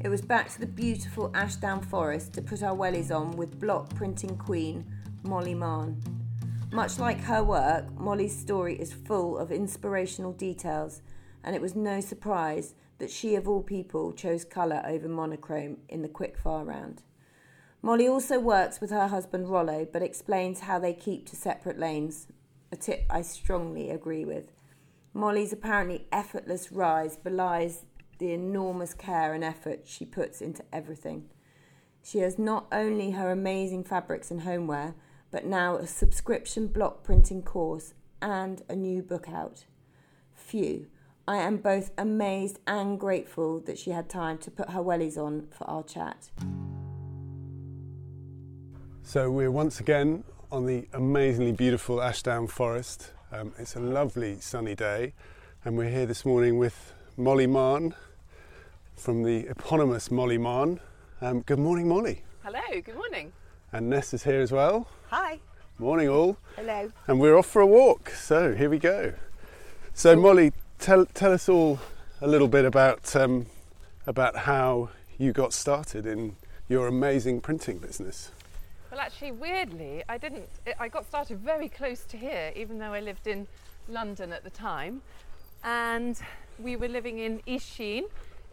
it was back to the beautiful Ashdown Forest to put our wellies on with block printing queen Molly Mahon. Much like her work, Molly's story is full of inspirational details, and it was no surprise that she, of all people, chose colour over monochrome in the quickfire round. Molly also works with her husband Rollo, but explains how they keep to separate lanes, a tip I strongly agree with. Molly's apparently effortless rise belies the enormous care and effort she puts into everything. She has not only her amazing fabrics and homeware, but now a subscription block printing course and a new book out. Phew, I am both amazed and grateful that she had time to put her wellies on for our chat. So we're once again on the amazingly beautiful Ashdown Forest. Um, it's a lovely sunny day, and we're here this morning with Molly Mahon from the eponymous Molly Mahon. Um, good morning, Molly. Hello, good morning. And Ness is here as well. Hi. Morning, all. Hello. And we're off for a walk. So here we go. So, Molly, tell tell us all a little bit about um, about how you got started in your amazing printing business. Well, actually, weirdly, I didn't. I got started very close to here, even though I lived in London at the time, and we were living in East Sheen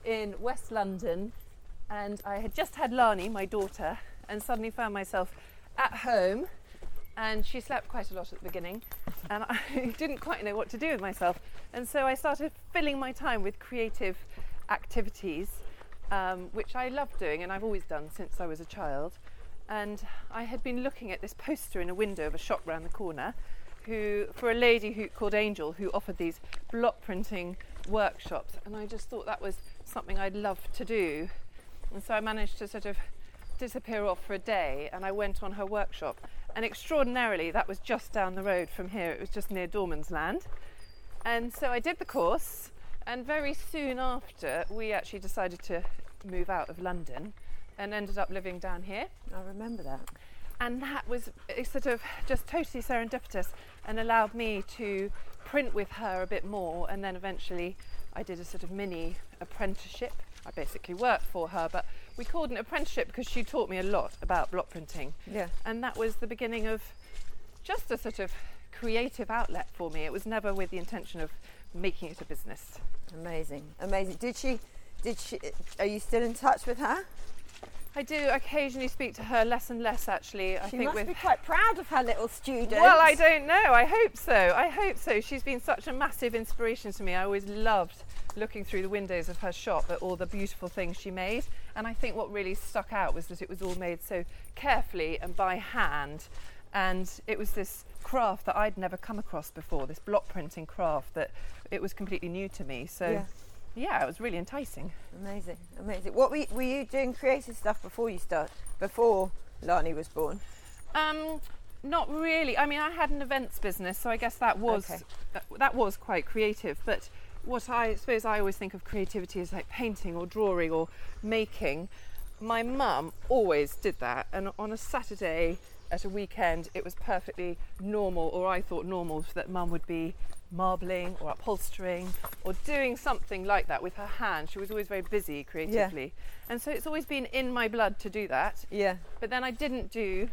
in West London, and I had just had Lani, my daughter, and suddenly found myself at home. And she slept quite a lot at the beginning, and I didn't quite know what to do with myself. And so I started filling my time with creative activities, um, which I love doing, and I've always done since I was a child. And I had been looking at this poster in a window of a shop round the corner, who for a lady who called Angel, who offered these block printing workshops, and I just thought that was something I'd love to do. And so I managed to sort of disappear off for a day and I went on her workshop. And extraordinarily, that was just down the road from here, it was just near Dormansland. And so I did the course, and very soon after, we actually decided to move out of London and ended up living down here. I remember that. And that was eh, sort of just totally serendipitous and allowed me to print with her a bit more and then eventually I did a sort of mini apprenticeship. I basically worked for her, but we called it an apprenticeship because she taught me a lot about block printing. Yeah. And that was the beginning of just a sort of creative outlet for me. It was never with the intention of making it a business. Amazing, amazing. Did she? Did she? Are you still in touch with her? I do occasionally speak to her less and less actually. I She think must with be quite proud of her little student. Well, I don't know. I hope so. I hope so. She's been such a massive inspiration to me. I always loved looking through the windows of her shop at all the beautiful things she made. And I think what really stuck out was that it was all made so carefully and by hand. And it was this craft that I'd never come across before, this block printing craft that it was completely new to me. So, Yeah. Yeah, it was really enticing. Amazing, amazing. What were you, were you doing creative stuff before you start? Before Lani was born? Um, not really. I mean, I had an events business, so I guess that was Okay. that, that was quite creative. But what I suppose I always think of creativity as like painting or drawing or making. My mum always did that, and on a Saturday at a weekend, it was perfectly normal, or I thought normal, that mum would be marbling or upholstering or doing something like that with her hand. She was always very busy creatively, and so it's always been in my blood to do that. Yeah. But then I didn't do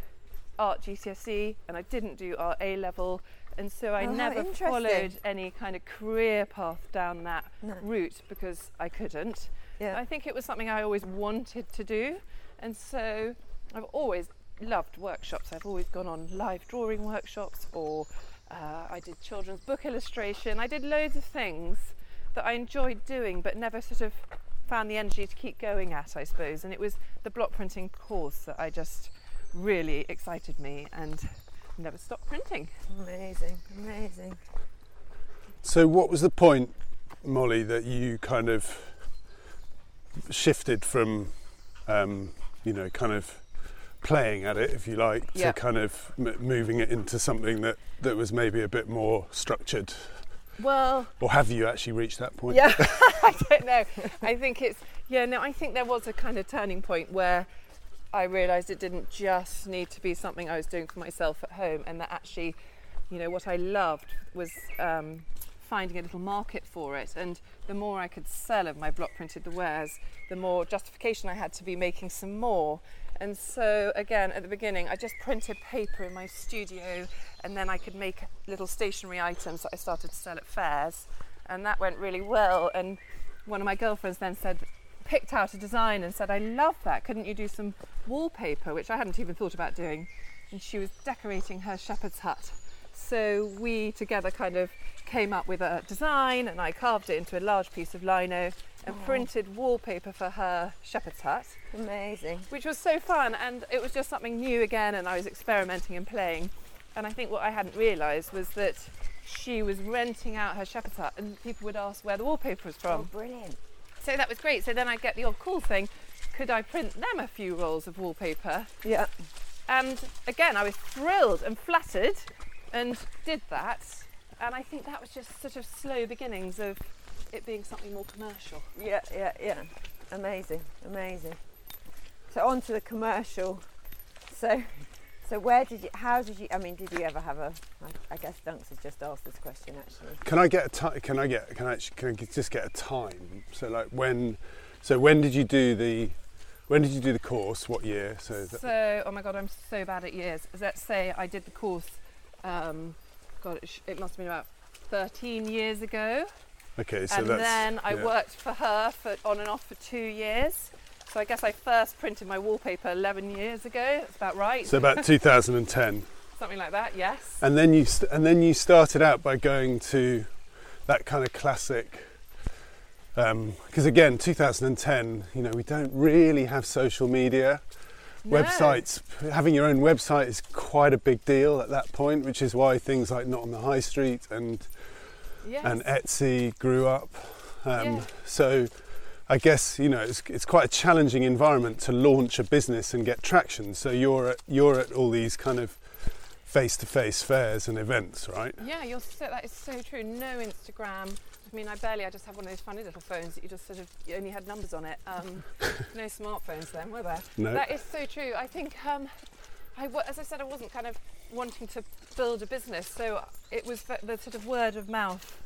art GCSE and I didn't do art A level, and so I Oh, never followed any kind of career path down that No. route because I couldn't. Yeah. I think it was something I always wanted to do, and so I've always loved workshops. I've always gone on live drawing workshops, or uh, I did children's book illustration. I did loads of things that I enjoyed doing, but never sort of found the energy to keep going at, I suppose. And it was the block printing course that I just really excited me and never stopped printing. Amazing, amazing. So, what was the point, Molly, that you kind of shifted from, um, you know, kind of playing at it, if you like, to kind of m- moving it into something that, that was maybe a bit more structured? Well, Or have you actually reached that point? Yeah, I don't know. I think it's yeah. No, I think there was a kind of turning point where I realised it didn't just need to be something I was doing for myself at home, and that actually, you know, what I loved was um, finding a little market for it. And the more I could sell of my block printed the wares, the more justification I had to be making some more. And so, again, at the beginning, I just printed paper in my studio and then I could make little stationery items that I started to sell at fairs. And that went really well. And one of my girlfriends then said, picked out a design and said, I love that. Couldn't you do some wallpaper, which I hadn't even thought about doing? And she was decorating her shepherd's hut. So we together kind of came up with a design and I carved it into a large piece of lino and Oh. printed wallpaper for her shepherd's hut, Amazing. which was so fun. And it was just something new again, and I was experimenting and playing. And I think what I hadn't realised was that she was renting out her shepherd's hut, and people would ask where the wallpaper was from. Oh, brilliant. So that was great. So then I'd get the odd call saying, could I print them a few rolls of wallpaper? Yeah. And again, I was thrilled and flattered and did that. And I think that was just sort of slow beginnings of it being something more commercial. Yeah, yeah, yeah. Amazing, amazing. So on to the commercial. So, so where did you? How did you? I mean, did you ever have a? I, I guess Dunks has just asked this question actually. Can I get a time? Can I get? Can I actually? Can I just get a time? So like when? So when did you do the? When did you do the course? What year? So that- So, oh my God, I'm so bad at years. Let's say I did the course, um, God, it, sh- it must have been about 13 years ago. Okay. So and that's. then I yeah. worked for her for on and off for two years. So I guess I first printed my wallpaper 11 years ago. That's about right. So about 2010, Something like that. Yes. and then you st- and then you started out by going to that kind of classic. Um, because again, 2010, you know, we don't really have social media. No. Websites, having your own website is quite a big deal at that point, which is why things like Not on the High Street and Yes. and Etsy grew up. Um, Yeah. So I guess you know it's, it's quite a challenging environment to launch a business and get traction. So you're at, you're at all these kind of face-to-face fairs and events, right? Yeah, you're so, that is so true. No Instagram. I mean, I barely. I just have one of those funny little phones that you just sort of you only had numbers on it. Um, no smartphones then, were there? No. That is so true. I think, um, I, as I said, I wasn't kind of wanting to build a business, so it was the, sort of word of mouth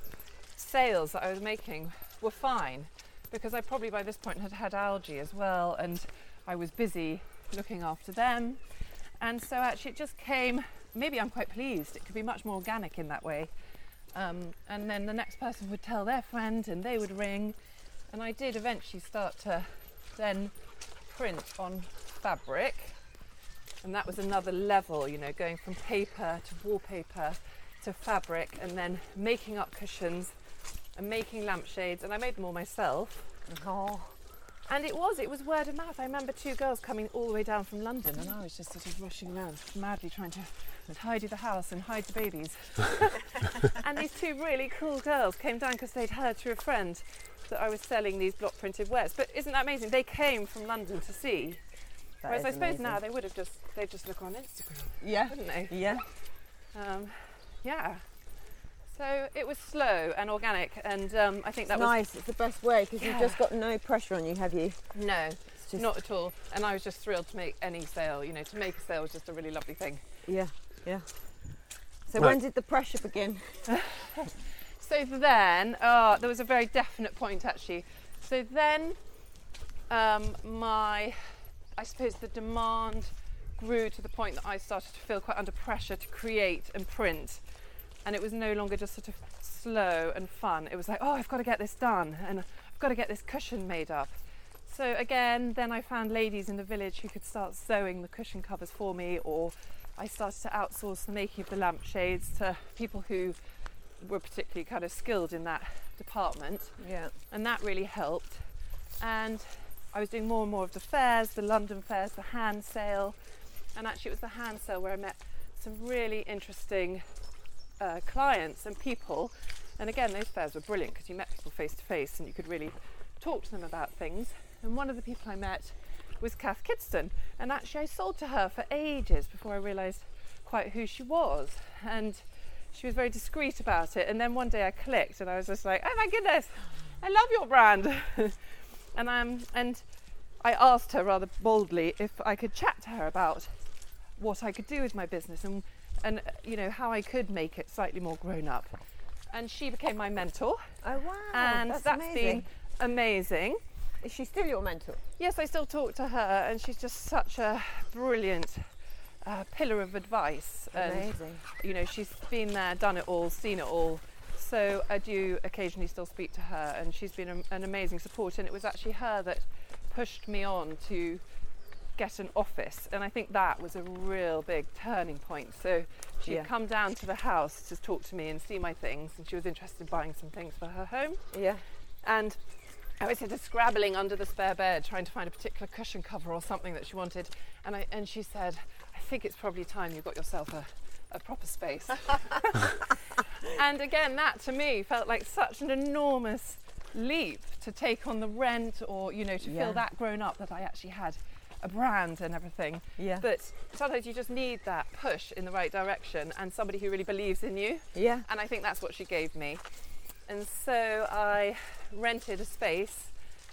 sales that I was making were fine because I probably by this point had had algae as well, and I was busy looking after them, and so actually it just came. Maybe I'm quite pleased. It could be much more organic in that way. Um, and then the next person would tell their friend, and they would ring, and I did eventually start to then print on fabric and that was another level you know going from paper to wallpaper to fabric and then making up cushions and making lampshades. And i made them all myself. Oh, and it was it was word of mouth. I remember two girls coming all the way down from london and i was just sort of rushing around madly trying to tidy the house and hide the babies. And these two really cool girls came down because they'd heard through a friend that i was selling these block printed wares but isn't that amazing? They came from london to see that Whereas I suppose amazing. now they would have just they'd just look on Instagram, Yeah. wouldn't they? Yeah. Um, yeah. So it was slow and organic, and um, I think that It's nice. It's the best way because Yeah. you've just got no pressure on you, have you? no, It's just not at all. And I was just thrilled to make any sale. You know, to make a sale was just a really lovely thing. Yeah, yeah. So Right. when did the pressure begin? So then, uh, there was a very definite point actually. So then, um, my, I suppose the demand grew to the point that I started to feel quite under pressure to create and print, and it was no longer just sort of slow and fun. It was like, oh, I've got to get this done, and I've got to get this cushion made up. So again, then I found ladies in the village who could start sewing the cushion covers for me, or I started to outsource the making of the lampshades to people who were particularly kind of skilled in that department, Yeah. and that really helped. And I was doing more and more of the fairs, the London fairs, the hand sale, and actually it was the hand sale where I met some really interesting uh, clients and people. And again, those fairs were brilliant because you met people face to face and you could really talk to them about things. And one of the people I met was Cath Kidston, and actually I sold to her for ages before I realised quite who she was. And she was very discreet about it. And then one day I clicked, and I was just like, "Oh my goodness, I love your brand." and um, and I asked her rather boldly if I could chat to her about what I could do with my business and and you know how I could make it slightly more grown up. and she became my mentor, Oh wow, and that's that's amazing. been amazing. Is she still your mentor? Yes, I still talk to her, and she's just such a brilliant uh, pillar of advice. And Amazing. you know, she's been there, done it all, seen it all. So I do occasionally still speak to her, and she's been a, an amazing support. And it was actually her that pushed me on to get an office, and I think that was a real big turning point. So she'd Yeah. come down to the house to talk to me and see my things, and she was interested in buying some things for her home. Yeah. And I was sort of scrabbling under the spare bed trying to find a particular cushion cover or something that she wanted. And, I, and she said, I think it's probably time you got yourself a, a proper space. and again, that to me felt like such an enormous leap to take on the rent or, you know, to Yeah. feel that grown up that I actually had a brand and everything. Yeah. But sometimes you just need that push in the right direction and somebody who really believes in you. yeah. And I think that's what she gave me. And so I rented a space,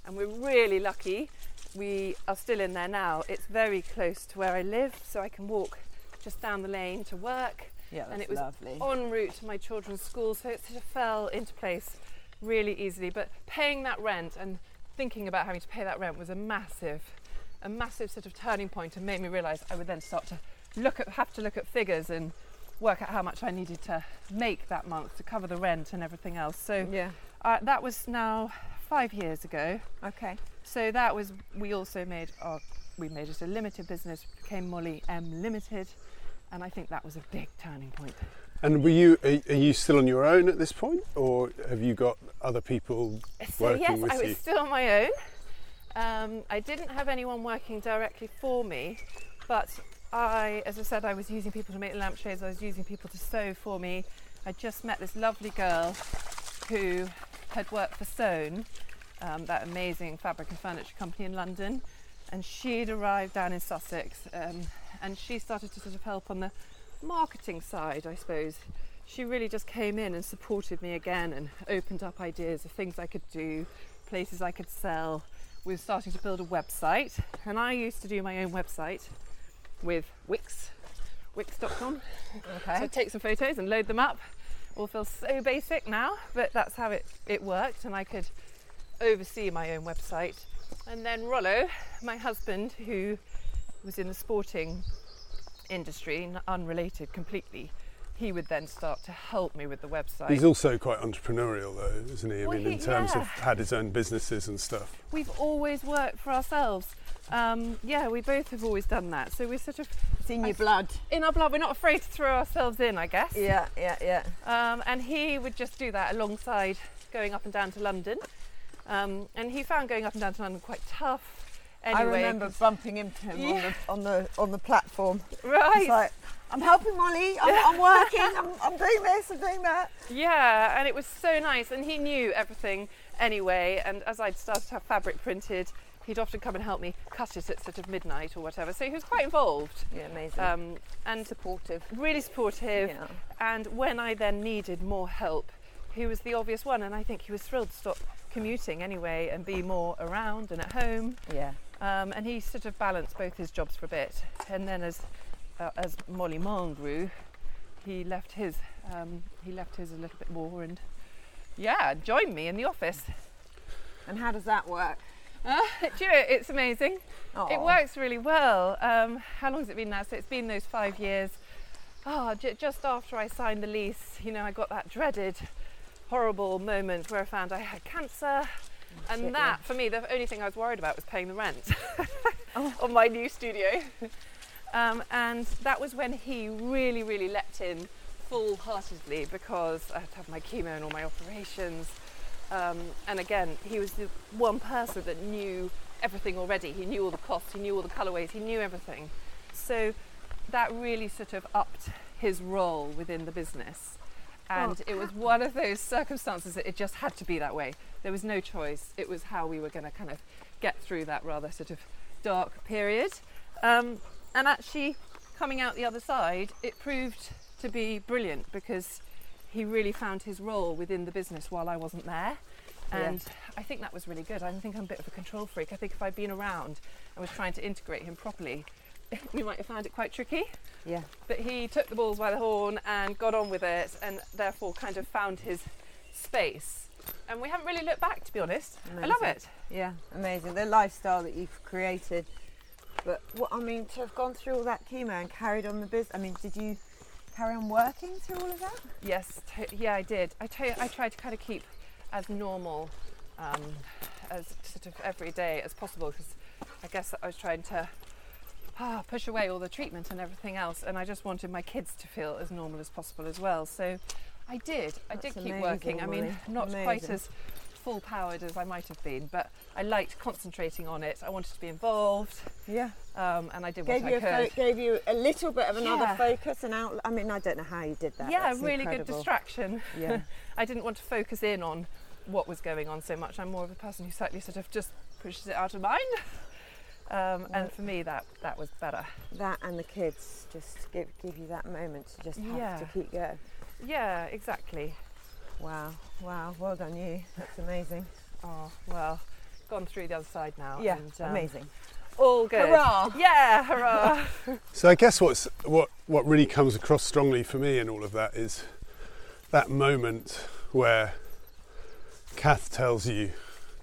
and we're really lucky. We are still in there now. It's very close to where I live, so I can walk just down the lane to work. Yeah, and it was lovely. en route to my children's school, so it sort of fell into place really easily. But paying that rent and thinking about having to pay that rent was a massive, a massive sort of turning point, and made me realise I would then start to look at, have to look at figures and work out how much I needed to make that month to cover the rent and everything else. So Yeah. uh, that was now five years ago. Okay. So that was we also made our we made it a limited business, became Molly M Limited, and I think that was a big turning point. And were you are, are you still on your own at this point, or have you got other people So working yes, with I was you? still on my own. Um, I didn't have anyone working directly for me, but I, as I said, I was using people to make lampshades. I was using people to sew for me. I just met this lovely girl who had worked for Soane, um, that amazing fabric and furniture company in London, and she'd arrived down in Sussex, um, and she started to sort of help on the marketing side, I suppose. She really just came in and supported me again and opened up ideas of things I could do, places I could sell. We were starting to build a website, and I used to do my own website with Wix, wix.com. Okay. So take some photos and load them up. All feels so basic now, but that's how it, it worked, and I could oversee my own website. And then Rollo, my husband, who was in the sporting industry, unrelated completely, he would then start to help me with the website. He's also quite entrepreneurial, though, isn't he? I Well, mean, in he- terms of had his own businesses and stuff. We've always worked for ourselves. Um, yeah, we both have always done that. So we're sort of It's in your s- blood. in our blood. We're not afraid to throw ourselves in, I guess. Yeah, yeah, yeah. Um, and he would just do that alongside going up and down to London. Um, and he found going up and down to London quite tough. Anyway, I remember bumping into him on, the, on the on the platform. right? It's like, I'm helping Molly. I'm, I'm working. I'm, I'm doing this. I'm doing that. Yeah, and it was so nice. And he knew everything anyway. And as I'd started to have fabric printed, he'd often come and help me cut it at sort of midnight or whatever. So he was quite involved Yeah, amazing. um, and supportive. really supportive. Yeah. And when I then needed more help, he was the obvious one. And I think he was thrilled to stop commuting anyway and be more around and at home. Yeah. Um, and he sort of balanced both his jobs for a bit. And then as uh, as Molly Mahon grew, he left his um, he left his a little bit more and yeah, joined me in the office. And how does that work? Uh, do you know, it's amazing. It works really well. Um, how long has it been now? So it's been those five years. Oh, j- just after I signed the lease, you know, I got that dreaded, horrible moment where I found I had cancer. And that, for me, the only thing I was worried about was paying the rent Oh. on my new studio. Um, and that was when he really, really leapt in full heartedly because I had to have my chemo and all my operations. Um, and again, he was the one person that knew everything already. He knew all the costs, he knew all the colourways, he knew everything. So that really sort of upped his role within the business. And it was one of those circumstances that it just had to be that way. There was no choice. It was how we were going to kind of get through that rather sort of dark period. Um, and actually, coming out the other side, it proved to be brilliant because he really found his role within the business while I wasn't there. And I think that was really good. I think I'm a bit of a control freak. I think if I'd been around and was trying to integrate him properly, you might have found it quite tricky. Yeah. But he took the balls by the horn and got on with it, and therefore kind of found his space. And we haven't really looked back, to be honest. I love it. Yeah, amazing. The lifestyle that you've created. But what I mean, to have gone through all that chemo and carried on the business. I mean, did you carry on working through all of that? Yes, to- yeah, I did. I tell you, I tried to kind of keep as normal, um, as sort of every day as possible because I guess I was trying to ah, push away all the treatment and everything else, and I just wanted my kids to feel as normal as possible as well. So I did. I That's did keep amazing, working. I mean, not quite as full powered as I might have been, but I liked concentrating on it. I wanted to be involved, Yeah. um, and I did Gave what I could. fo- gave you a little bit of another Yeah. focus and out. I mean, I don't know how you did that. yeah, That's really good distraction. Yeah. I didn't want to focus in on what was going on so much. I'm more of a person who slightly sort of just pushes it out of mind. Um, and for me, that that was better. that and the kids just give give you that moment to just have Yeah. to keep going. Yeah, exactly. Wow, wow, well done you. That's amazing. Oh well, gone through the other side now. Yeah, and, um, amazing. All good. Hurrah! Yeah, hurrah! So I guess what's what what really comes across strongly for me in all of that is that moment where Cath tells you,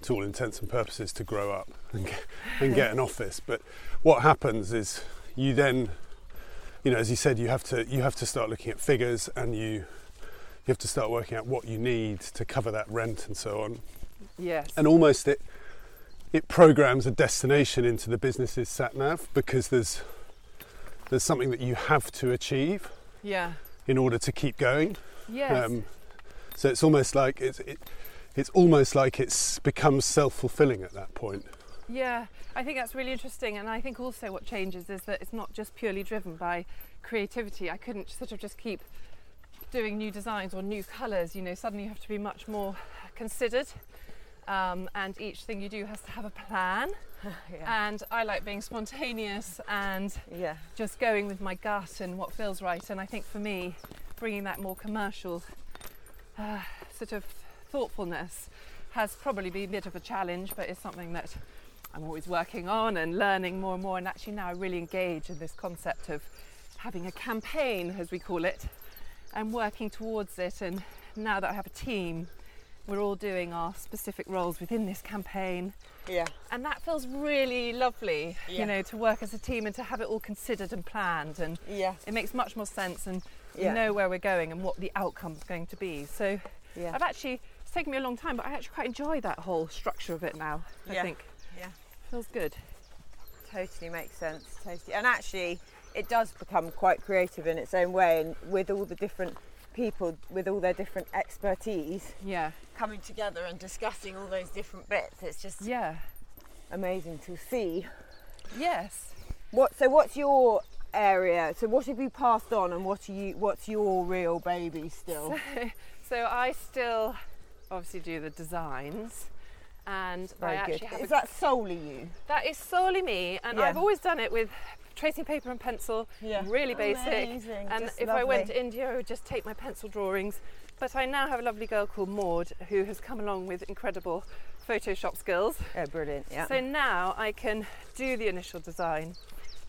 to all intents and purposes, to grow up and get, and get an office. But what happens is you then, you know, as you said, you have to you have to start looking at figures and you you have to start working out what you need to cover that rent and so on. yes. And almost it it programs a destination into the business's sat nav because there's there's something that you have to achieve yeah. in order to keep going. Yes. Um, so it's almost like it's it, it's almost like it's becomes self fulfilling at that point. Yeah, I think that's really interesting. And I think also what changes is that it's not just purely driven by creativity. I couldn't sort of just keep doing new designs or new colours. You know, suddenly you have to be much more considered. Um, and each thing you do has to have a plan. yeah. And I like being spontaneous and yeah. just going with my gut and what feels right. And I think for me, bringing that more commercial uh, sort of thoughtfulness has probably been a bit of a challenge, but it's something that I'm always working on and learning more and more. And actually, now I really engage in this concept of having a campaign, as we call it, and working towards it. And now that I have a team, we're all doing our specific roles within this campaign Yeah. and that feels really lovely Yeah. you know to work as a team and to have it all considered and planned and Yeah. it makes much more sense and Yeah. know where we're going and what the outcome's going to be so Yeah. i've actually it's taken me a long time but i actually quite enjoy that whole structure of it now i Yeah. think Yeah. feels good Totally makes sense. Totally. And actually, it does become quite creative in its own way, and with all the different people, with all their different expertise yeah coming together and discussing all those different bits, it's just yeah amazing to see. yes What? So, what's your area? So, what have you passed on, and what are you? What's your real baby still? so i still obviously do the designs and i Very actually good. have Is that solely you? That is solely me, and Yeah. I've always done it with tracing paper and pencil, Yeah. really basic. Amazing, And just if I went to India, I would just take my pencil drawings. But I now have a lovely girl called Maud who has come along with incredible Photoshop skills. Oh, brilliant! Yeah. So now I can do the initial design,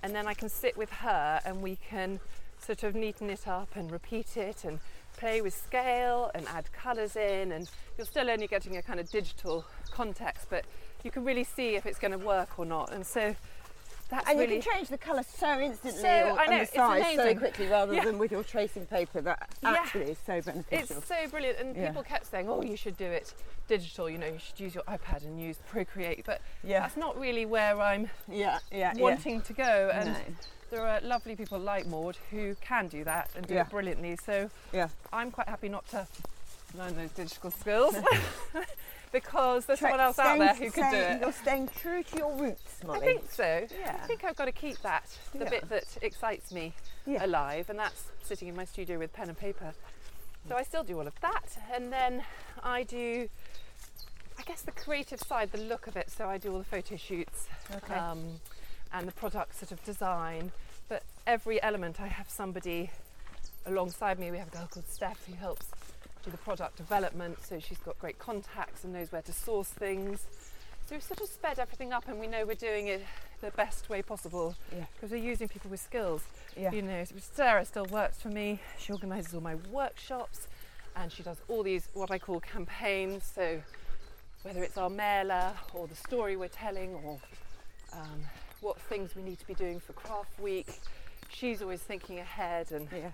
and then I can sit with her and we can sort of neaten it up and repeat it and play with scale and add colours in. And you're still only getting a kind of digital context, but you can really see if it's going to work or not. And so that's and really you can change the colour so instantly So, or- I know, and the size so quickly rather Yeah. than with your tracing paper that Yeah. actually is so beneficial. It's so brilliant, and Yeah. people kept saying, "Oh, you should do it digital. You know, you should use your iPad and use Procreate." But yeah, that's not really where I'm yeah, yeah, wanting to go. And No. There are lovely people like Maud who can do that and do Yeah. it brilliantly. So Yeah. I'm quite happy not to learn those digital skills because there's someone else out there who could do it. You're staying true to your roots, Molly. I think so. Yeah. I think I've got to keep that, the Yeah. bit that excites me Yeah. alive, and that's sitting in my studio with pen and paper. So I still do all of that, and then I do, I guess, the creative side, the look of it. So I do all the photo shoots Okay. um, and the product sort of design. But every element, I have somebody alongside me. We have a girl called Steph who helps do the product development, so she's got great contacts and knows where to source things. So we've sort of sped everything up, and we know we're doing it the best way possible Yeah. because we're using people with skills. Yeah. You know, Sarah still works for me. She organises all my workshops and she does all these what I call campaigns. So whether it's our mailer or the story we're telling or um, what things we need to be doing for craft week, she's always thinking ahead and Yeah.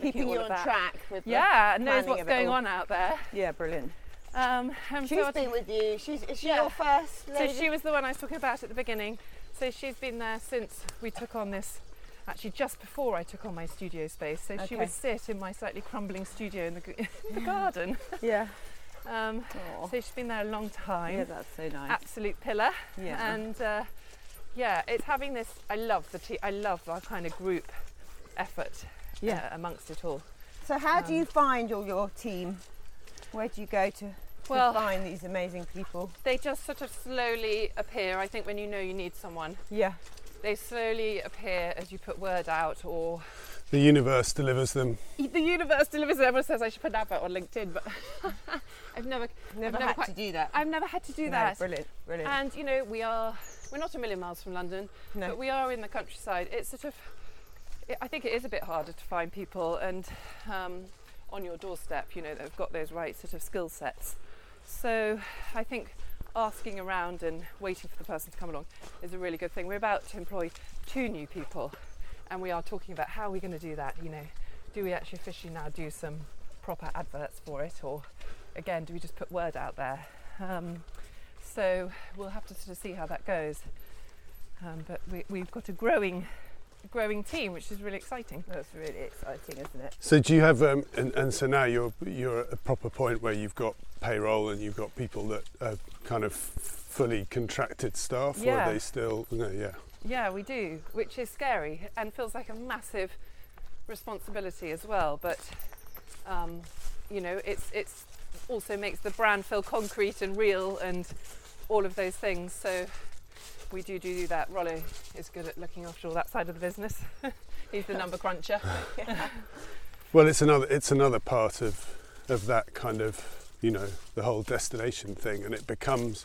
Keeping you on track with the- Yeah, and knows what's going all. on out there. Yeah, brilliant. Um, and so She's been with you. She's is she Yeah. your first So she was the one I was talking about at the beginning. So she's been there since we took on this, actually just before I took on my studio space. So she Okay. would sit in my slightly crumbling studio in the, in the garden. yeah. Um, so she's been there a long time. yeah, that's so nice. Absolute pillar. yeah. And uh, yeah, it's having this. I love the te- I love our kind of group effort Yeah. uh, amongst it all. so how do um, you find all your team? Where do you go to, to Well- find these amazing people? They just sort of slowly appear. I think when you know you need someone, Yeah. they slowly appear as you put word out or The universe delivers them. the universe delivers. Them. Everyone says I should put an advert on LinkedIn, but I've never, Never, never had quite- to do that. I've never had to do No, that. Brilliant. Brilliant. And you know, we are, we're not a million miles from London, no. but we are in the countryside. It's sort of, it, I think it is a bit harder to find people and um, on your doorstep, you know, that have got those right sort of skill sets. So I think asking around and waiting for the person to come along is a really good thing. We're about to employ two new people, and we are talking about how are we're going to do that. You know, do we actually officially now do some proper adverts for it, or again, do we just put word out there? Um, so we'll have to sort of see how that goes. Um, but we, we've got a growing, growing team, which is really exciting. That's really exciting, isn't it? So do you have, um, and, and so now you're you're at a proper point where you've got payroll and you've got people that are kind of fully contracted staff, or Yeah. are they still? No, yeah. Yeah, we do, which is scary and feels like a massive responsibility as well. But um, you know, it's it's also makes the brand feel concrete and real and all of those things. So we do do do that. Rollo is good at looking after all that side of the business. He's the number cruncher. Well, it's another it's another part of of that kind of you know the whole destination thing, and it becomes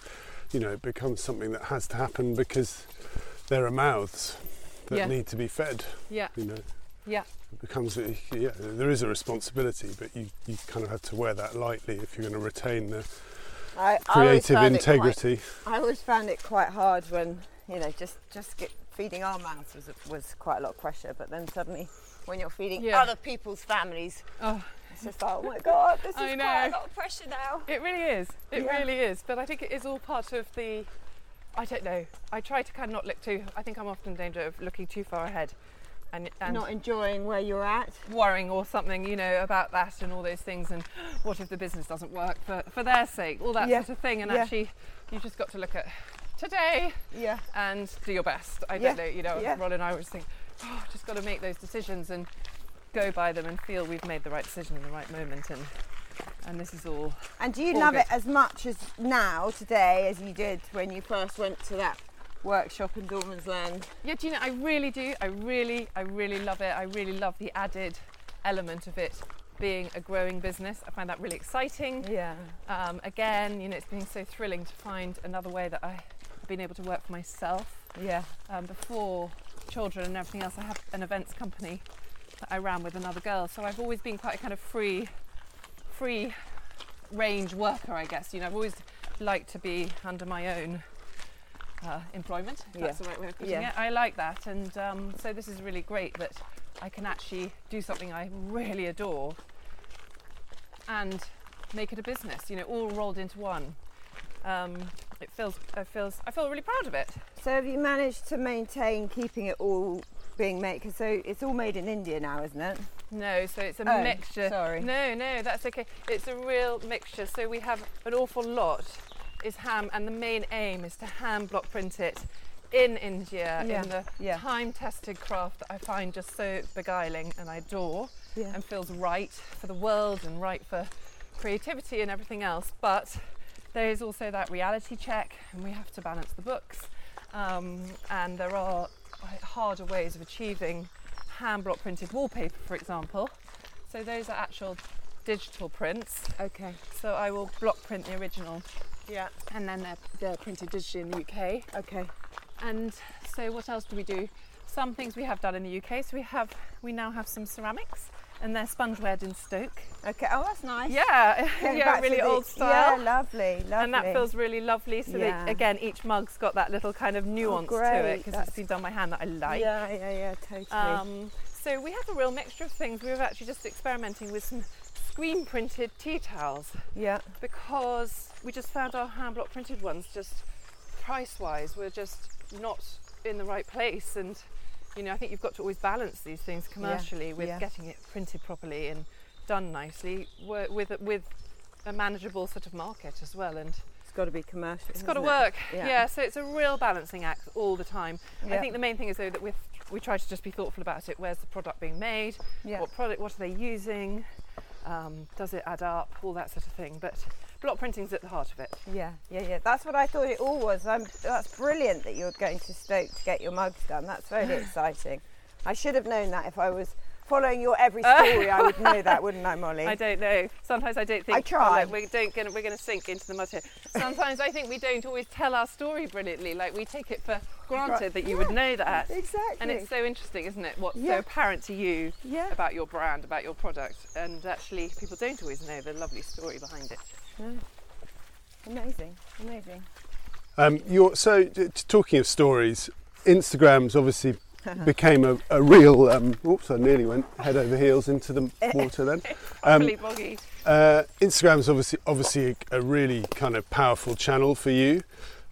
you know it becomes something that has to happen because there are mouths that Yeah. need to be fed. Yeah, You know, yeah, it becomes a, yeah there is a responsibility, but you you kind of have to wear that lightly if you're going to retain the I, I creative found it quite- integrity. I always found it quite hard when you know just just get, feeding our mouths was was quite a lot of pressure, but then suddenly when you're feeding Yeah. other people's families, Oh, it's just like oh my god, this is I quite a lot of pressure now. It really is. It Yeah. really is. But I think it is all part of the. I don't know. I try to kind of not look too. I think I'm often in danger of looking too far ahead, and and Not enjoying where you're at. worrying or something, you know, about that and all those things. And what if the business doesn't work for for their sake? All that Yeah. sort of thing. And Yeah. actually, you just got to look at today Yeah. and do your best. I don't know. You know, Yeah. Ron and I always think, oh, just got to make those decisions and go by them and feel we've made the right decision in the right moment. And and this is all And do you All love good. it as much as now today as you did when you first went to that workshop in Dorman's Land? Yeah, do you know, I really do. I really, I really love it. I really love the added element of it being a growing business. I find that really exciting. Yeah. Um, again, you know, it's been so thrilling to find another way that I've been able to work for myself. Yeah. Um, before children and everything else, I had an events company that I ran with another girl. So I've always been quite a kind of free, free range worker, I guess. You know, I've always liked to be under my own uh, employment. If That's the right way of putting Yeah. it. I like that, and um, so this is really great that I can actually do something I really adore and make it a business. You know, all rolled into one. Um, it feels, it feels, I feel really proud of it. So have you managed to maintain keeping it all being made? Cause so it's all made in India now, isn't it? No, so it's a Oh, mixture. sorry. No, no, that's okay. It's a real mixture. So we have an awful lot is ham, and the main aim is to hand block print it in India Yeah, in the yeah. time-tested craft that I find just so beguiling and I adore Yeah. and feels right for the world and right for creativity and everything else. But there is also that reality check, and we have to balance the books. Um, and there are uh, harder ways of achieving hand block printed wallpaper, for example. So those are actual digital prints. Okay. So I will block print the original, Yeah. and then they're, they're printed digitally in the UK. Okay. And so what else do we do? Some things we have done in the UK. So we have we now have some ceramics, and they're sponge wared in Stoke. Okay. Oh, that's nice. Yeah, Going yeah, really the- old style. Yeah, lovely, lovely. and that feels really lovely. So Yeah. they, again, each mug's got that little kind of nuance to it because it's been done by hand that I like. Yeah, yeah, yeah, totally. Um, so we have a real mixture of things. We were actually just experimenting with some screen printed tea towels yeah, because we just found our hand block printed ones just price wise were just not in the right place and you know I think you've got to always balance these things commercially with yeah. getting it printed properly and done nicely with with a manageable sort of market as well and it's got to be commercial. it's got to it? work Yeah. yeah. so it's a real balancing act all the time I think the main thing is though that we we try to just be thoughtful about it where's the product being made Yeah. what product what are they using um, does it add up all that sort of thing but block printing's at the heart of it Yeah, yeah, yeah. That's what I thought it all was. I'm, that's brilliant that you're going to Stoke to get your mugs done. That's really exciting. I should have known that if I was following your every story. I would know that, wouldn't I, Molly? I don't know. Sometimes I don't think. I oh, try. oh, look, we don't. Gonna, we're going to sink into the mud here. Sometimes I think we don't always tell our story brilliantly. Like we take it for granted that you would know that. Exactly. And it's so interesting, isn't it? What's Yeah. so apparent to you Yeah. about your brand, about your product, and actually people don't always know the lovely story behind it. Amazing, amazing. Um, you're, so, t- talking of stories, Instagram's obviously became a, a real. Um, oops, I nearly went head over heels into the water then. Um, boggy. Uh, Instagram's obviously obviously a, a really kind of powerful channel for you.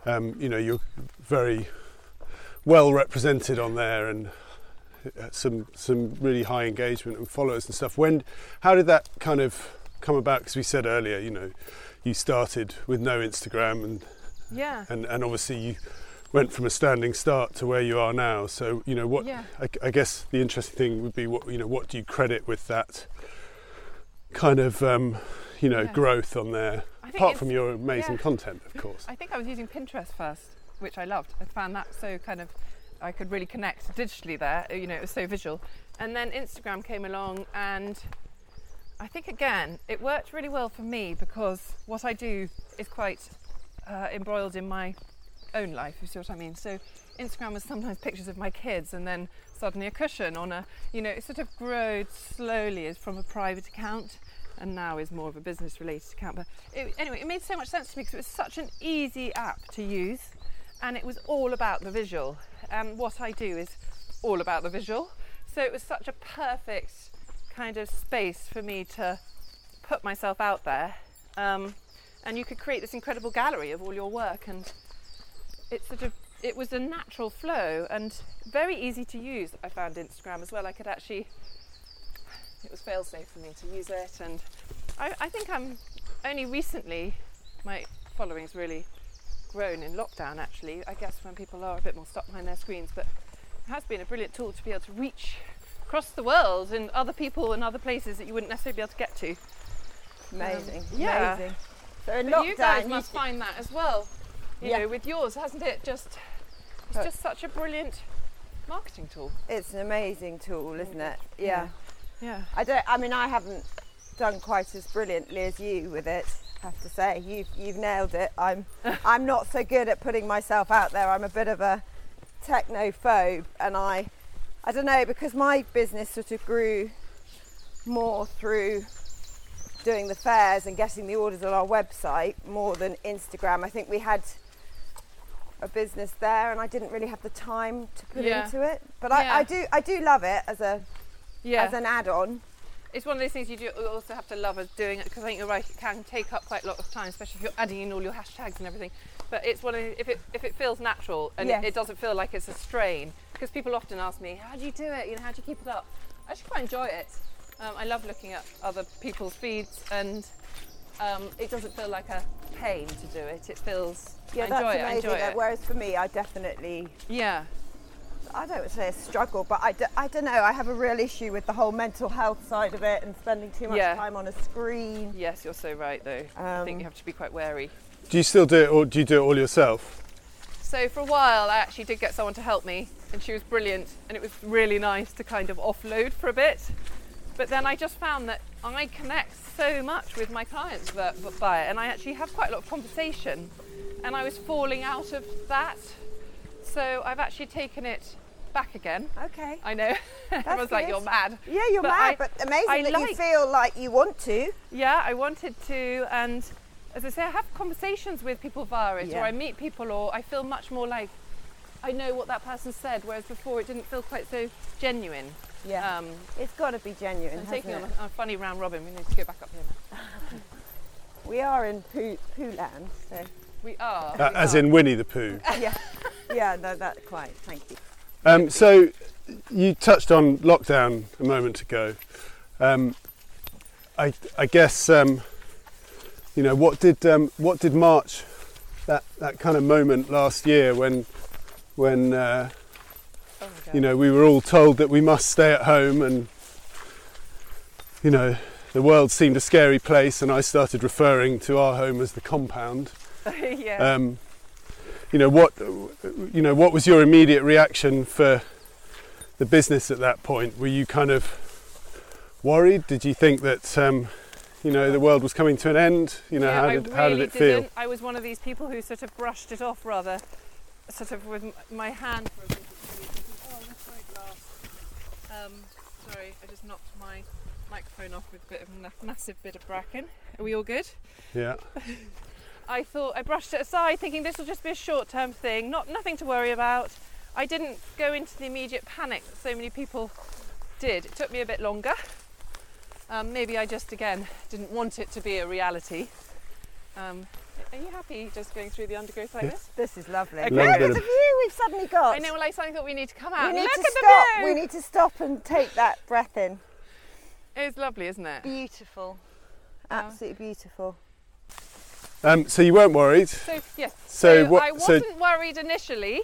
Um, you know, you're very well represented on there, and uh, some some really high engagement and followers and stuff. When, how did that kind of come about? Because we said earlier, you know, you started with no Instagram, and Yeah. and, and obviously you went from a standing start to where you are now. So you know what? Yeah. I, I guess the interesting thing would be what you know. What do you credit with that kind of um, you know Yeah. growth on there? Apart from your amazing yeah. content, of course. I think I was using Pinterest first, which I loved. I found that so kind of, I could really connect digitally there. You know, it was so visual. And then Instagram came along, and I think again, it worked really well for me because what I do is quite uh, embroiled in my own life. You see what I mean? So Instagram was sometimes pictures of my kids, and then suddenly a cushion on a, you know, it sort of growed slowly as from a private account and now is more of a business related account. But it, anyway, it made so much sense to me because it was such an easy app to use and it was all about the visual. And what I do is all about the visual. So it was such a perfect kind of space for me to put myself out there. Um, and you could create this incredible gallery of all your work and it sort of it was a natural flow and very easy to use i found instagram as well i could actually it was fail safe for me to use it and I, I think i'm only recently my following's really grown in lockdown actually i guess when people are a bit more stuck behind their screens but it has been a brilliant tool to be able to reach across the world and other people and other places that you wouldn't necessarily be able to get to Amazing, um, yeah. amazing. So but lockdown, you guys must s- find that as well you Yeah. know with yours hasn't it just it's just such a brilliant marketing tool it's an amazing tool, isn't it? Yeah. yeah I don't. I mean, I haven't done quite as brilliantly as you with it. I have to say, you've you've nailed it. I'm I'm not so good at putting myself out there. I'm a bit of a technophobe, and I I don't know because my business sort of grew more through doing the fairs and getting the orders on our website more than Instagram. I think we had a business there and I didn't really have the time to put Yeah. into it. But Yeah. I, I do I do love it as a yeah as an add-on. it's one of those things you do also have to love as doing it because I think you're right it can take up quite a lot of time especially if you're adding in all your hashtags and everything but it's one of the- if it if it feels natural and Yes. it, it doesn't feel like it's a strain because people often ask me how do you do it you know how do you keep it up I actually quite enjoy it um, I love looking at other people's feeds and um, it doesn't feel like a pain to do it it feels Yeah, I enjoy that's it I amazing. enjoy Uh, Whereas for me, I definitely, yeah I don't say a struggle, but I, d- I don't know. I have a real issue with the whole mental health side of it and spending too much Yeah. time on a screen. yes you're so right though I think Um, you have to be quite wary Do you still do it, or do you do it all yourself? So for a while, I actually did get someone to help me, and she was brilliant, and it was really nice to kind of offload for a bit. But then I just found that I connect so much with my clients that, that by it, and I actually have quite a lot of conversation, and I was falling out of that. So I've actually taken it back again. Okay. I know. Everyone's like, you're mad. Yeah, you're But mad, I- but amazing I that you feel like you want to. Yeah, I wanted to, and as I say, I have conversations with people via it, Yeah. or I meet people, or I feel much more like I know what that person said, whereas before it didn't feel quite so genuine. Yeah. Um, it's got to be genuine, I'm taking it? on a, a funny round robin. We need to go back up here now. We are in poo, poo land, so We are. Uh, we as are. in Winnie the Pooh. yeah, yeah, no, that quite. Thank you. Um, so you touched on lockdown a moment ago. Um, I, I guess um, you know what did um, what did March that that kind of moment last year when when uh, Oh you know we were all told that we must stay at home and you know the world seemed a scary place and I started referring to our home as the compound. yeah. Um, you know what you know what was your immediate reaction for the business at that point? Were you kind of worried? Did you think that um, you know the world was coming to an end? You know yeah, how did how did it feel? didn't. I was one of these people who sort of brushed it off rather, sort of with my hand for a bit. Oh, that's very glass. Um, sorry, I just knocked my microphone off with a bit of a massive bit of bracken. Are we all good? Yeah, I thought I brushed it aside, thinking this will just be a short-term thing, not nothing to worry about. I didn't go into the immediate panic that so many people did. It took me a bit longer. Um, maybe I just again didn't want it to be a reality. Um, are you happy just going through the undergrowth like this? This is lovely. Okay. Look at the view we've suddenly got. I know, well, I suddenly thought we need to come out. we need Look to at stop. view. We need to stop and take that breath in. It's lovely, isn't it? Beautiful. Absolutely beautiful. um, so you weren't worried. So yes. So So, what- I wasn't worried initially.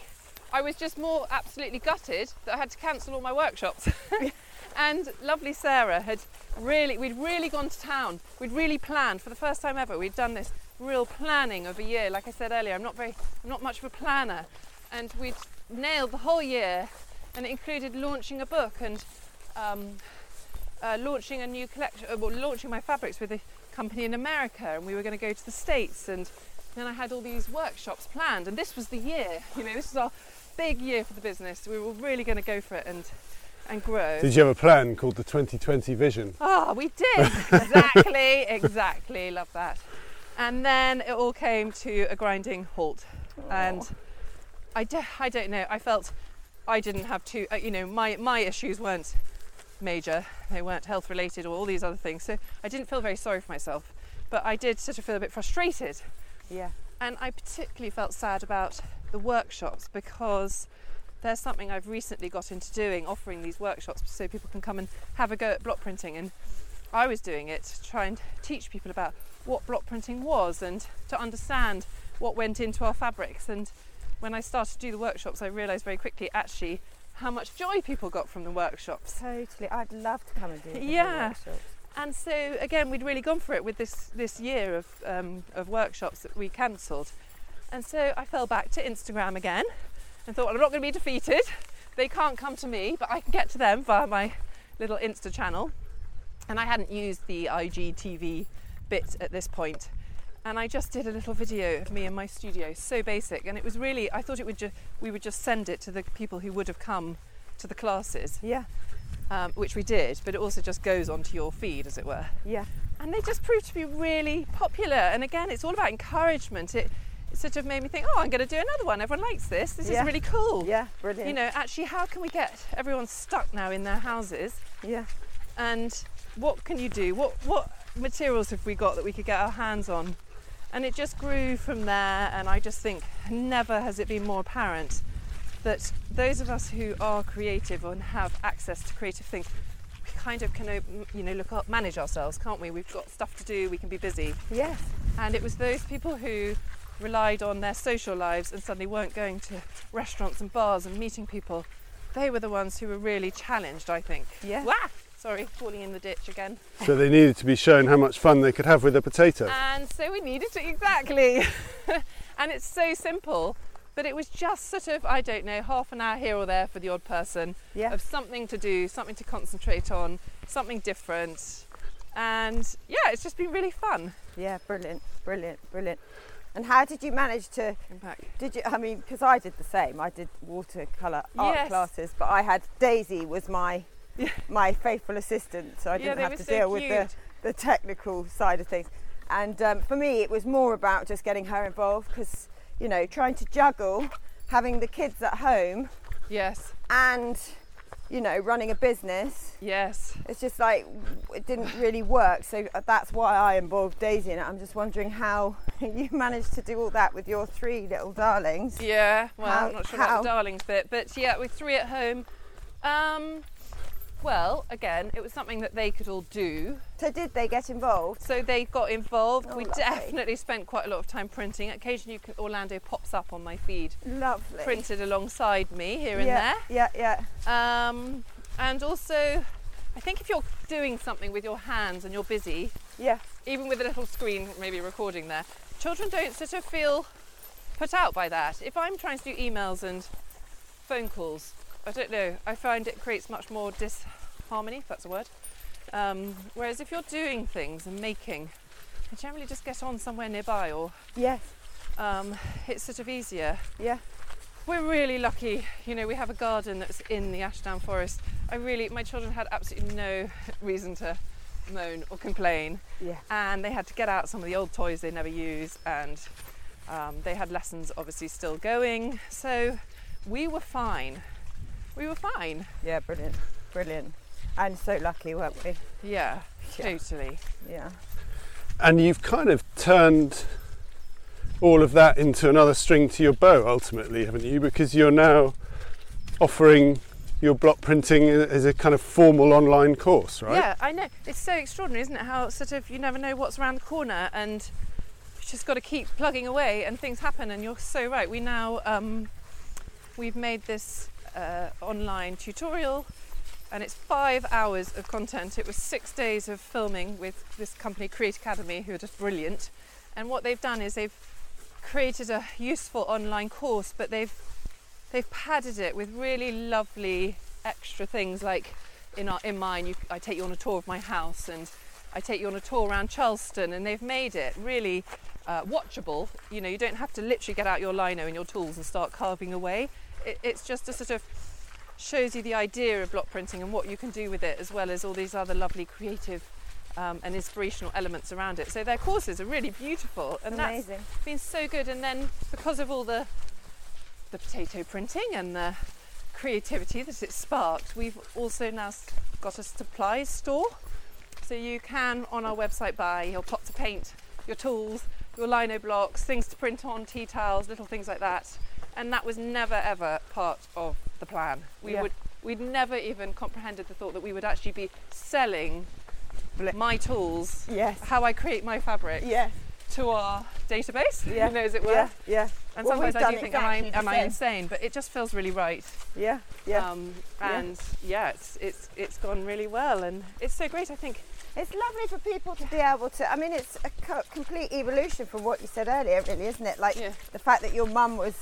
I was just more absolutely gutted that I had to cancel all my workshops. and lovely Sarah had really, we'd really gone to town. We'd really planned for the first time ever. We'd done this real planning of a year. Like I said earlier, I'm not very, I'm not much of a planner, and we'd nailed the whole year, and it included launching a book and um, uh, launching a new collection, uh, well, launching my fabrics with a company in America, and we were going to go to the States, and then I had all these workshops planned, and this was the year. You know, this was our big year for the business. We were really going to go for it and and grow. Did you have a plan called the 2020 vision? Ah, we did exactly, exactly. Love that. And then it all came to a grinding halt, and I, d- I don't know. I felt I didn't have to. Uh, you know, my my issues weren't major. They weren't health related or all these other things. So I didn't feel very sorry for myself, but I did sort of feel a bit frustrated. Yeah. And I particularly felt sad about the workshops because there's something I've recently got into doing, offering these workshops so people can come and have a go at block printing. And I was doing it to try and teach people about what block printing was and to understand what went into our fabrics. And when I started to do the workshops, I realised very quickly actually how much joy people got from the workshops. Totally. I'd love to come and do a couple of Yeah. workshops. And so again, we'd really gone for it with this this year of um, of workshops that we cancelled. And so I fell back to Instagram again and thought, well, I'm not going to be defeated. They can't come to me, but I can get to them via my little Insta channel. And I hadn't used the IGTV bit at this point. And I just did a little video of me in my studio, so basic. And it was really, I thought it would just, we would just send it to the people who would have come to the classes, Yeah. um, which we did, but it also just goes onto your feed, as it were Yeah. and they just proved to be really popular. And again, it's all about encouragement. It, it sort of made me think, oh, I'm going to do another one. Everyone likes this. This Yeah. is really cool. Yeah. Brilliant. You know, actually, how can we get everyone stuck now in their houses? Yeah. And what can you do? What what materials have we got that we could get our hands on? And it just grew from there. And I just think never has it been more apparent that those of us who are creative and have access to creative things, we kind of can, you know, look up, manage ourselves, can't we? We've got stuff to do. We can be busy. Yes. And it was those people who relied on their social lives and suddenly weren't going to restaurants and bars and meeting people. They were the ones who were really challenged, I think. Yeah. Wah! Sorry, falling in the ditch again. So they needed to be shown how much fun they could have with a potato. And so we needed to, exactly. and it's so simple, but it was just sort of, I don't know, half an hour here or there for the odd person Yeah. of something to do, something to concentrate on, something different. And yeah, it's just been really fun. Yeah. Brilliant. Brilliant. Brilliant. And how did you manage to? Did you? I mean, because I did the same. I did watercolor art Yes. classes, but I had Daisy was my Yeah. my faithful assistant, so I Yeah, didn't have to so deal with the the technical side of things. And um, for me, it was more about just getting her involved because you know trying to juggle having the kids at home Yes, and you know running a business yes. it's just like it didn't really work so uh, that's why i involved daisy in it i'm just wondering how you managed to do all that with your three little darlings Yeah, well, How- I'm not sure how? about the darlings bit, but yeah, with three at home. Um, well, again, it was something that they could all do. so did they get involved So they got involved. Oh, we lovely. definitely spent quite a lot of time printing. Occasionally, you can, Orlando pops up on my feed, lovely printed alongside me here and yeah yeah yeah. Um, and also, I think if you're doing something with your hands and you're busy, yeah even with a little screen maybe recording there, children don't sort of feel put out by that. If I'm trying to do emails and phone calls, I don't know, I find it creates much more disharmony, if that's a word. Um, whereas if you're doing things and making, they generally just get on somewhere nearby or yes. um, it's sort of easier. yeah. We're really lucky, you know, we have a garden that's in the Ashdown Forest. I really, my children had absolutely no reason to moan or complain. Yeah. And they had to get out some of the old toys they never used and um, they had lessons obviously still going. So we were fine we were fine. Yeah brilliant brilliant. And so lucky weren't we? Yeah, Yeah. totally. Yeah. And you've kind of turned all of that into another string to your bow, ultimately, haven't you? Because you're now offering your block printing as a kind of formal online course, right? yeah i know. It's so extraordinary isn't it? How sort of you never know what's around the corner and you just got to keep plugging away and things happen and you're so right. We now um, we've made this uh, online tutorial and it's five hours of content. It was six days of filming with this company, Create Academy, who are just brilliant. And what they've done is they've created a useful online course, but they've they've padded it with really lovely extra things like in our, in mine, you, I take you on a tour of my house and I take you on a tour around Charleston, and they've made it really uh, watchable. You know, you don't have to literally get out your lino and your tools and start carving away. It, it's just a sort of shows you the idea of block printing and what you can do with it, as well as all these other lovely creative um, and inspirational elements around it. So their courses are really beautiful, and that's amazing been so good. And then because of all the the potato printing and the creativity that it sparked, we've also now got a supplies store. So you can on our website buy your pots of paint, your tools, your lino blocks, things to print on, tea towels, little things like that. And that was never ever part of the plan. We Yeah. would we'd never even comprehended the thought that we would actually be selling my tools, yes how I create my fabric yes to our database, Yeah. you know, as it were. yeah yeah And Well, sometimes I do think, am I, exactly am I insane? But it just feels really right. yeah yeah Um, Yeah. and yeah, it's, it's, it's gone really well. And it's so great, I think. It's lovely for people to be able to. I mean, it's a co- complete evolution from what you said earlier, really, isn't it? Like Yeah. the fact that your mum was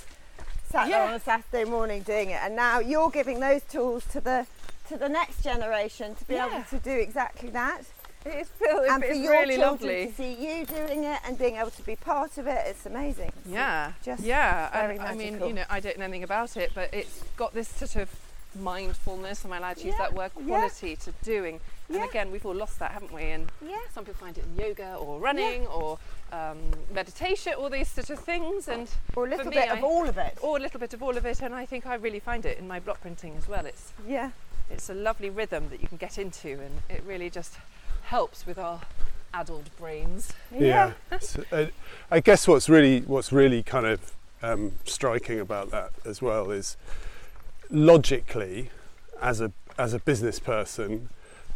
sat there on a Saturday morning doing it, and now you're giving those tools to the to the next generation to be able to do exactly that. It is feel, and for it's your really children lovely. to see you doing it and being able to be part of it, it's amazing. It's Yeah, just yeah. very and, I mean, you know, I don't know anything about it, but it's got this sort of mindfulness. Am I allowed to use that word? yeah. Quality to doing. And again, we've all lost that, haven't we? And Yeah. some people find it in yoga or running or um, meditation, all these sort of things, and Or a little me, bit I- of all of it. or a little bit of all of it. And I think I really find it in my block printing as well. It's Yeah. it's a lovely rhythm that you can get into, and it really just helps with our adult brains. Yeah. So, uh, I guess what's really what's really kind of um, striking about that as well is logically, as a as a business person,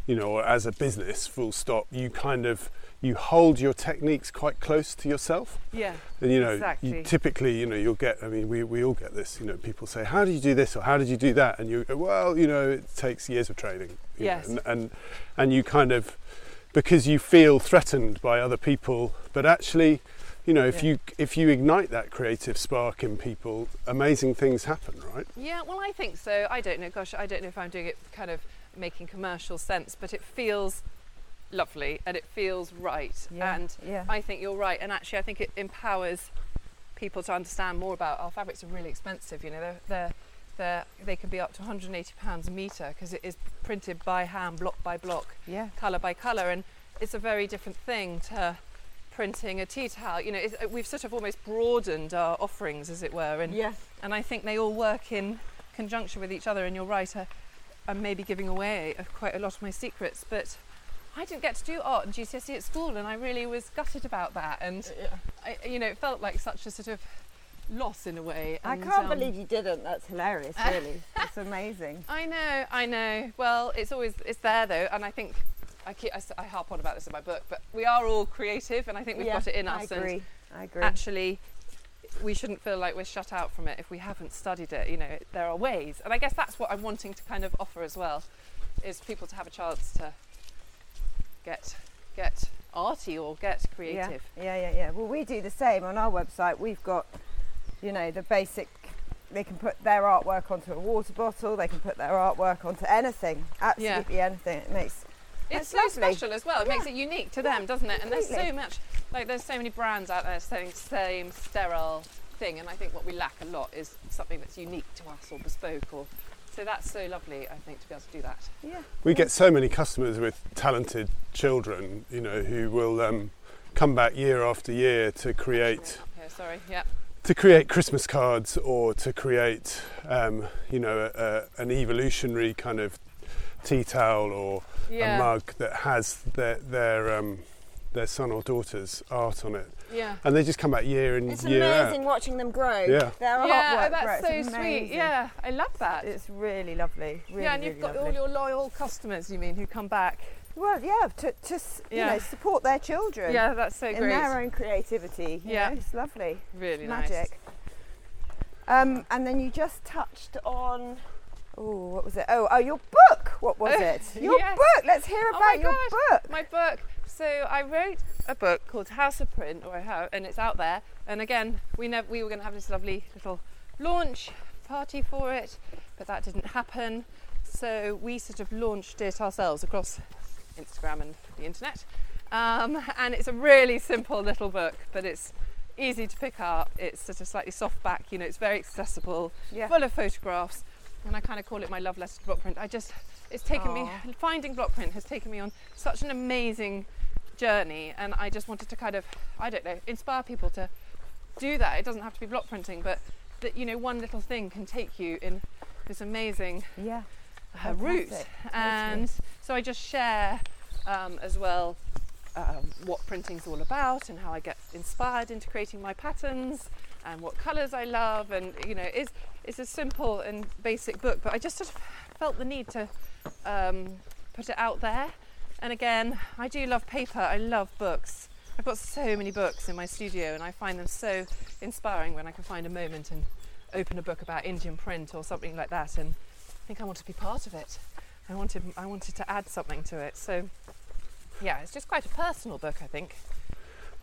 you know, or as a business, full stop, you kind of you hold your techniques quite close to yourself. Yeah, And you know, Exactly. you typically, you know, you'll get. I mean, we, we all get this. You know, people say, "How did you do this?" or "How did you do that?" And you go, "Well, you know, it takes years of training." you know, Yes. and, and and you kind of because you feel threatened by other people, but actually, you know, if Yeah. you if you ignite that creative spark in people, amazing things happen, right? yeah. Well, I think so. I don't know. Gosh, I don't know if I'm doing it kind of making commercial sense, but it feels lovely and it feels right. Yeah, And yeah. I think you're right. And actually, I think it empowers people to understand more about our fabrics are really expensive. You know, they're, they're, they're, they can be up to 180 pounds a metre because it is printed by hand, block by block, Yeah. colour by colour, and it's a very different thing to printing a tea towel. You know, it's, we've sort of almost broadened our offerings, as it were, and Yeah. and I think they all work in conjunction with each other. And you're right, uh, I'm maybe giving away uh, quite a lot of my secrets, but I didn't get to do art and GCSE E at school, and I really was gutted about that. And I, you know, it felt like such a sort of loss in a way. I can't um, believe you didn't. That's hilarious, really. It's amazing. I know, I know. Well, it's always it's there though, and I think I keep I, s- I harp on about this in my book, but we are all creative, and I think we've Yeah, got it in us. I us. agree. I agree. Actually, we shouldn't feel like we're shut out from it if we haven't studied it. You know, there are ways, and I guess that's what I'm wanting to kind of offer as well, is people to have a chance to get get arty or get creative. Yeah, yeah, yeah, yeah. Well, we do the same on our website. We've got, you know, the basic. They can put their artwork onto a water bottle. They can put their artwork onto anything. Absolutely anything. It makes. It's so lovely. special as well. It makes it unique to them, doesn't it? And there's so much, like there's so many brands out there selling the same sterile thing, and I think what we lack a lot is something that's unique to us or bespoke. Or so that's so lovely. I think to be able to do that. Yeah. We get so many customers with talented children, you know, who will um, come back year after year to create Yeah, sorry. Yeah. to create Christmas cards or to create, um, you know, a, a, an evolutionary kind of tea towel or Yeah. a mug that has their their um, their son or daughter's art on it, Yeah. and they just come back year in It's year It's amazing out. watching them grow. Yeah. Their yeah, artwork. that's so. It's sweet. amazing. Yeah, I love that. It's really lovely. Really, yeah, and you've got lovely. all your loyal customers. You mean who come back? Well, yeah, to, to s- you Yeah. know support their children. Yeah, that's so in great. their own creativity. you Yeah. know, it's lovely. Really nice. Magic. Um, and then you just touched on. Oh, what was it? Oh, oh, your book. What was it? Your Yes. book. Let's hear Oh about my your gosh. book. My book. So I wrote a book called House of Print, or have, and it's out there. And again, we never, we were going to have this lovely little launch party for it, but that didn't happen. So we sort of launched it ourselves across Instagram and the internet. Um, and it's a really simple little book, but it's easy to pick up. It's sort of slightly soft back, you know, it's very accessible, Yeah. full of photographs. And I kind of call it my love letter to block print. I just, it's taken me, finding block print has taken me on such an amazing journey. And I just wanted to kind of, I don't know, inspire people to do that. It doesn't have to be block printing, but that, you know, one little thing can take you in this amazing Yeah. uh, route. And so I just share um, as well um, what printing's all about and how I get inspired into creating my patterns and what colours I love. And you know, it's it's a simple and basic book, but I just sort of felt the need to um, put it out there. And again, I do love paper. I love books. I've got so many books in my studio, and I find them so inspiring when I can find a moment and open a book about Indian print or something like that, and I think I want to be part of it. I wanted I wanted to add something to it. So yeah, it's just quite a personal book, I think.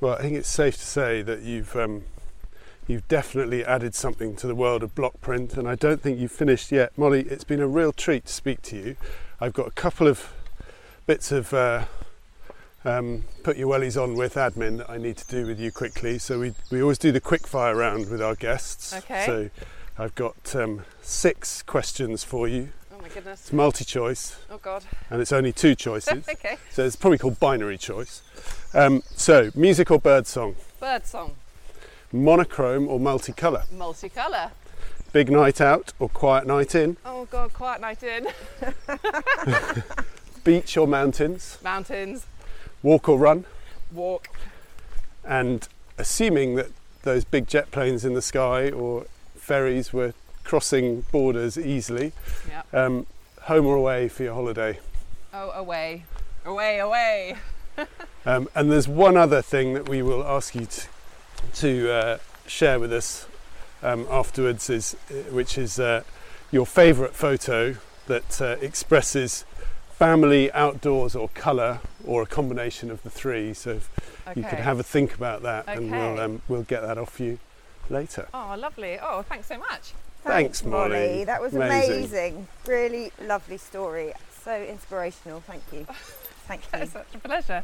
Well, I think it's safe to say that you've um, you've definitely added something to the world of block print, and I don't think you've finished yet, Molly. It's been a real treat to speak to you. I've got a couple of bits of uh, um, put your wellies on with admin that I need to do with you quickly. So we we always do the quick fire round with our guests. Okay. So I've got um, six questions for you. Oh my goodness. It's multi-choice, Oh god. and it's only two choices. okay. So it's probably called binary choice. Um, so, music or bird song? Bird song. Monochrome or multicolour? Multicolour. Big night out or quiet night in? Oh god, quiet night in. Beach or mountains? Mountains. Walk or run? Walk. And assuming that those big jet planes in the sky or ferries were crossing borders easily, Yeah. um, home or away for your holiday? Oh away. Away, away. Um, and there's one other thing that we will ask you to, to uh, share with us um, afterwards, is, uh, which is uh, your favourite photo that uh, expresses family, outdoors, or colour, or a combination of the three. So if Okay. you could have a think about that, and we'll um, we'll get that off you later. Oh lovely. Oh thanks so much. Thanks, Molly. That was Amazing. amazing. Really lovely story. So inspirational. Thank you. Thank you. It's such a pleasure.